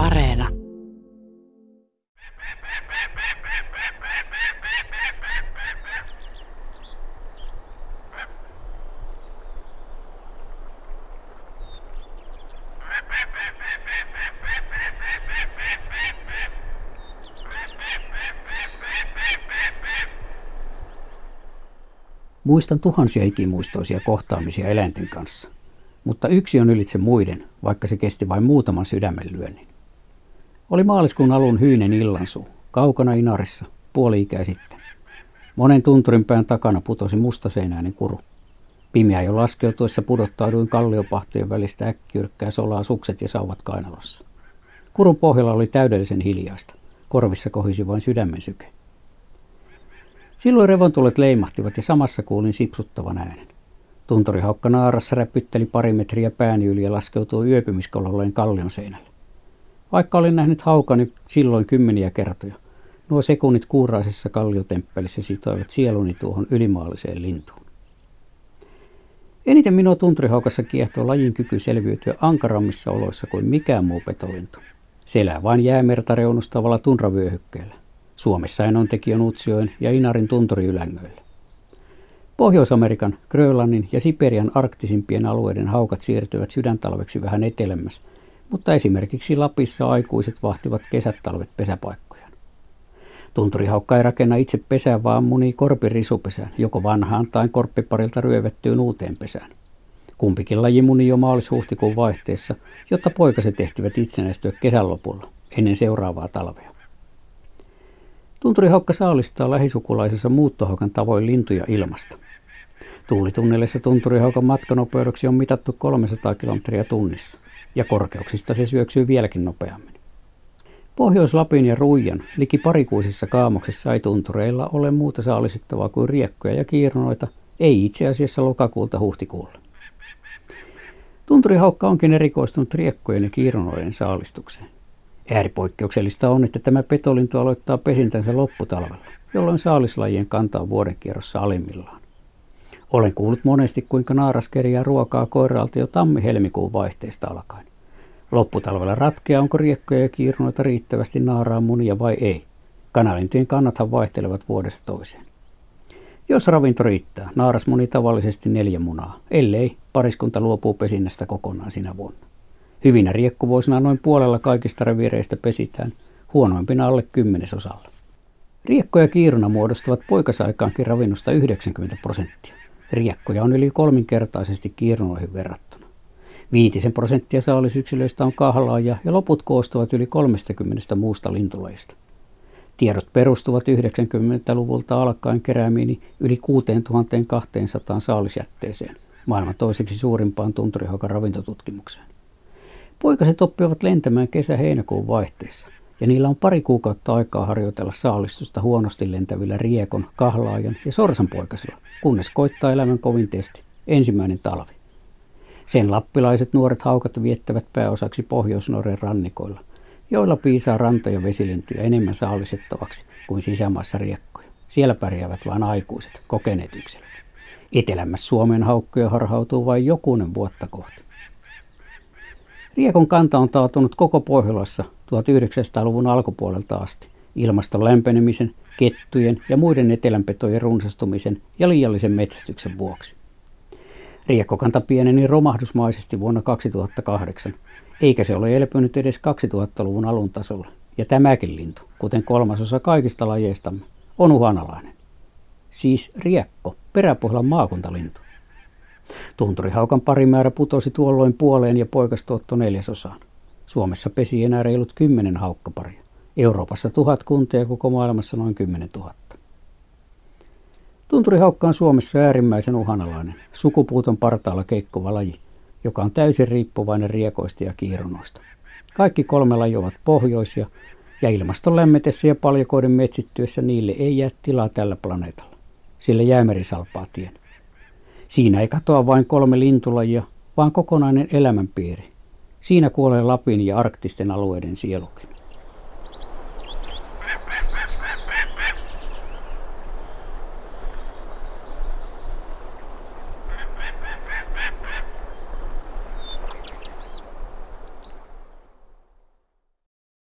Areena. Muistan tuhansia ikimuistoisia kohtaamisia eläinten kanssa, mutta yksi on ylitse muiden, vaikka se kesti vain muutaman sydämenlyönnin. Oli maaliskuun alun hyinen illansuu, kaukana Inarissa, puoli ikää sitten. Monen tunturin pään takana putosi mustaseinäinen kuru. Pimeä jo laskeutuessa pudottauduin kalliopahtojen välistä äkkiyrkkää solaa sukset ja sauvat kainalossa. Kurun pohjalla oli täydellisen hiljaista. Korvissa kohisi vain sydämen syke. Silloin revontulet leimahtivat ja samassa kuulin sipsuttavan äänen. Tunturihaukka naarassa räpytteli pari metriä pääni yli ja laskeutui yöpymiskololleen kallion seinälle. Vaikka olin nähnyt haukani silloin kymmeniä kertoja, nuo sekunnit kuuraisessa kalliotemppelissä sitoivat sieluni tuohon ylimaalliseen lintuun. Eniten minua tunturihaukassa kiehtoo lajin kyky selviytyä ankarammissa oloissa kuin mikään muu petolintu. Se elää vain jäämerta reunustavalla tunravyöhykkeellä. Suomessa on tekijän Utsjoen ja Inarin tunturiylängöillä. Pohjois-Amerikan, Grönlannin ja Siperian arktisimpien alueiden haukat siirtyvät sydäntalveksi vähän etelämmäs, mutta esimerkiksi Lapissa aikuiset vahtivat kesätalvet pesäpaikkojaan. Tunturihaukka ei rakenna itse pesää, vaan munii korpin risupesään, joko vanhaan tai korppiparilta ryövettyyn uuteen pesään. Kumpikin laji muni jo maalis-huhtikuun vaihteessa, jotta poikaset ehtivät itsenäistyä kesän lopulla, ennen seuraavaa talvea. Tunturihaukka saalistaa lähisukulaisessa muuttohaukan tavoin lintuja ilmasta. Tuulitunnelissa tunturihaukan matkanopeudeksi on mitattu 300 kilometriä tunnissa, ja korkeuksista se syöksyy vieläkin nopeammin. Pohjois-Lapin ja Ruijan liki parikuisissa kaamoksissa ei tuntureilla ole muuta saalisettavaa kuin riekkoja ja kiirnoita, ei itse asiassa lokakuulta huhtikuulle. Tunturihaukka onkin erikoistunut riekkojen ja kiirnoiden saalistukseen. Ääripoikkeuksellista on, että tämä petolintu aloittaa pesintänsä lopputalvella, jolloin saalislajien kanta on vuodenkierrossa alimmillaan. Olen kuullut monesti, kuinka naaras kerjää ruokaa koiralta jo tammi-helmikuun vaihteesta alkaen. Lopputalvella ratkeaa, onko riekkoja ja kiirunoita riittävästi naaraa munia vai ei. Kanalintujen kannathan vaihtelevat vuodesta toiseen. Jos ravinto riittää, naaras muni tavallisesti neljä munaa, ellei pariskunta luopuu pesinnästä kokonaan sinä vuonna. Hyvinä riekkuvuosina noin puolella kaikista reviireistä pesitään, huonoimpina alle kymmenesosalla. Riekko ja kiiruna muodostavat poikasaikaankin ravinnosta 90 prosenttia. Riekkoja on yli kolminkertaisesti kiirunoihin verrattuna. Viitisen prosenttia saalisyksilöistä on kahlaaja ja loput koostuvat yli 30 muusta lintulajista. Tiedot perustuvat 90-luvulta alkaen keräämiini yli 6200 saalisjätteeseen, maailman toiseksi suurimpaan tunturihokan ravintotutkimukseen. Poikaset oppivat lentämään kesä-heinäkuun vaihteessa, ja niillä on pari kuukautta aikaa harjoitella saalistusta huonosti lentävillä riekon, kahlaajan ja sorsanpoikasilla, kunnes koittaa elämän kovin testi, ensimmäinen talvi. Sen lappilaiset nuoret haukat viettävät pääosaksi pohjois rannikoilla, joilla piisaa ranta- ja vesilintuja enemmän saalisettavaksi kuin sisämaassa riekkoja. Siellä pärjäävät vain aikuiset, kokeneet yksilöt. Etelämässä Suomen haukkoja harhautuu vain jokunen vuotta kohti. Riekon kanta on taatunut koko Pohjolassa 1900-luvun alkupuolelta asti ilmaston lämpenemisen, kettujen ja muiden etelänpetojen runsastumisen ja liiallisen metsästyksen vuoksi. Riekkokanta pieneni romahdusmaisesti vuonna 2008, eikä se ole elpynyt edes 2000-luvun alun tasolla. Ja tämäkin lintu, kuten kolmasosa kaikista lajeistamme, on uhanalainen. Siis riekko, peräpohjan maakuntalintu. Tunturihaukan parimäärä putosi tuolloin puoleen ja poikastuotto neljäsosaan. Suomessa pesi enää reilut kymmenen haukkaparia. Euroopassa tuhat kuntia ja koko maailmassa noin kymmenen tuhatta. Tunturihaukka on Suomessa äärimmäisen uhanalainen, sukupuuton partaalla keikkova laji, joka on täysin riippuvainen riekoista ja kiirunoista. Kaikki kolme lajia ovat pohjoisia, ja ilmaston lämmetessä ja paljakoiden metsittyessä niille ei jää tilaa tällä planeetalla. Sille jäämeri salpaa tien. Siinä ei katoa vain kolme lintulajia, vaan kokonainen elämänpiiri. Siinä kuolee Lapin ja arktisten alueiden sielukin.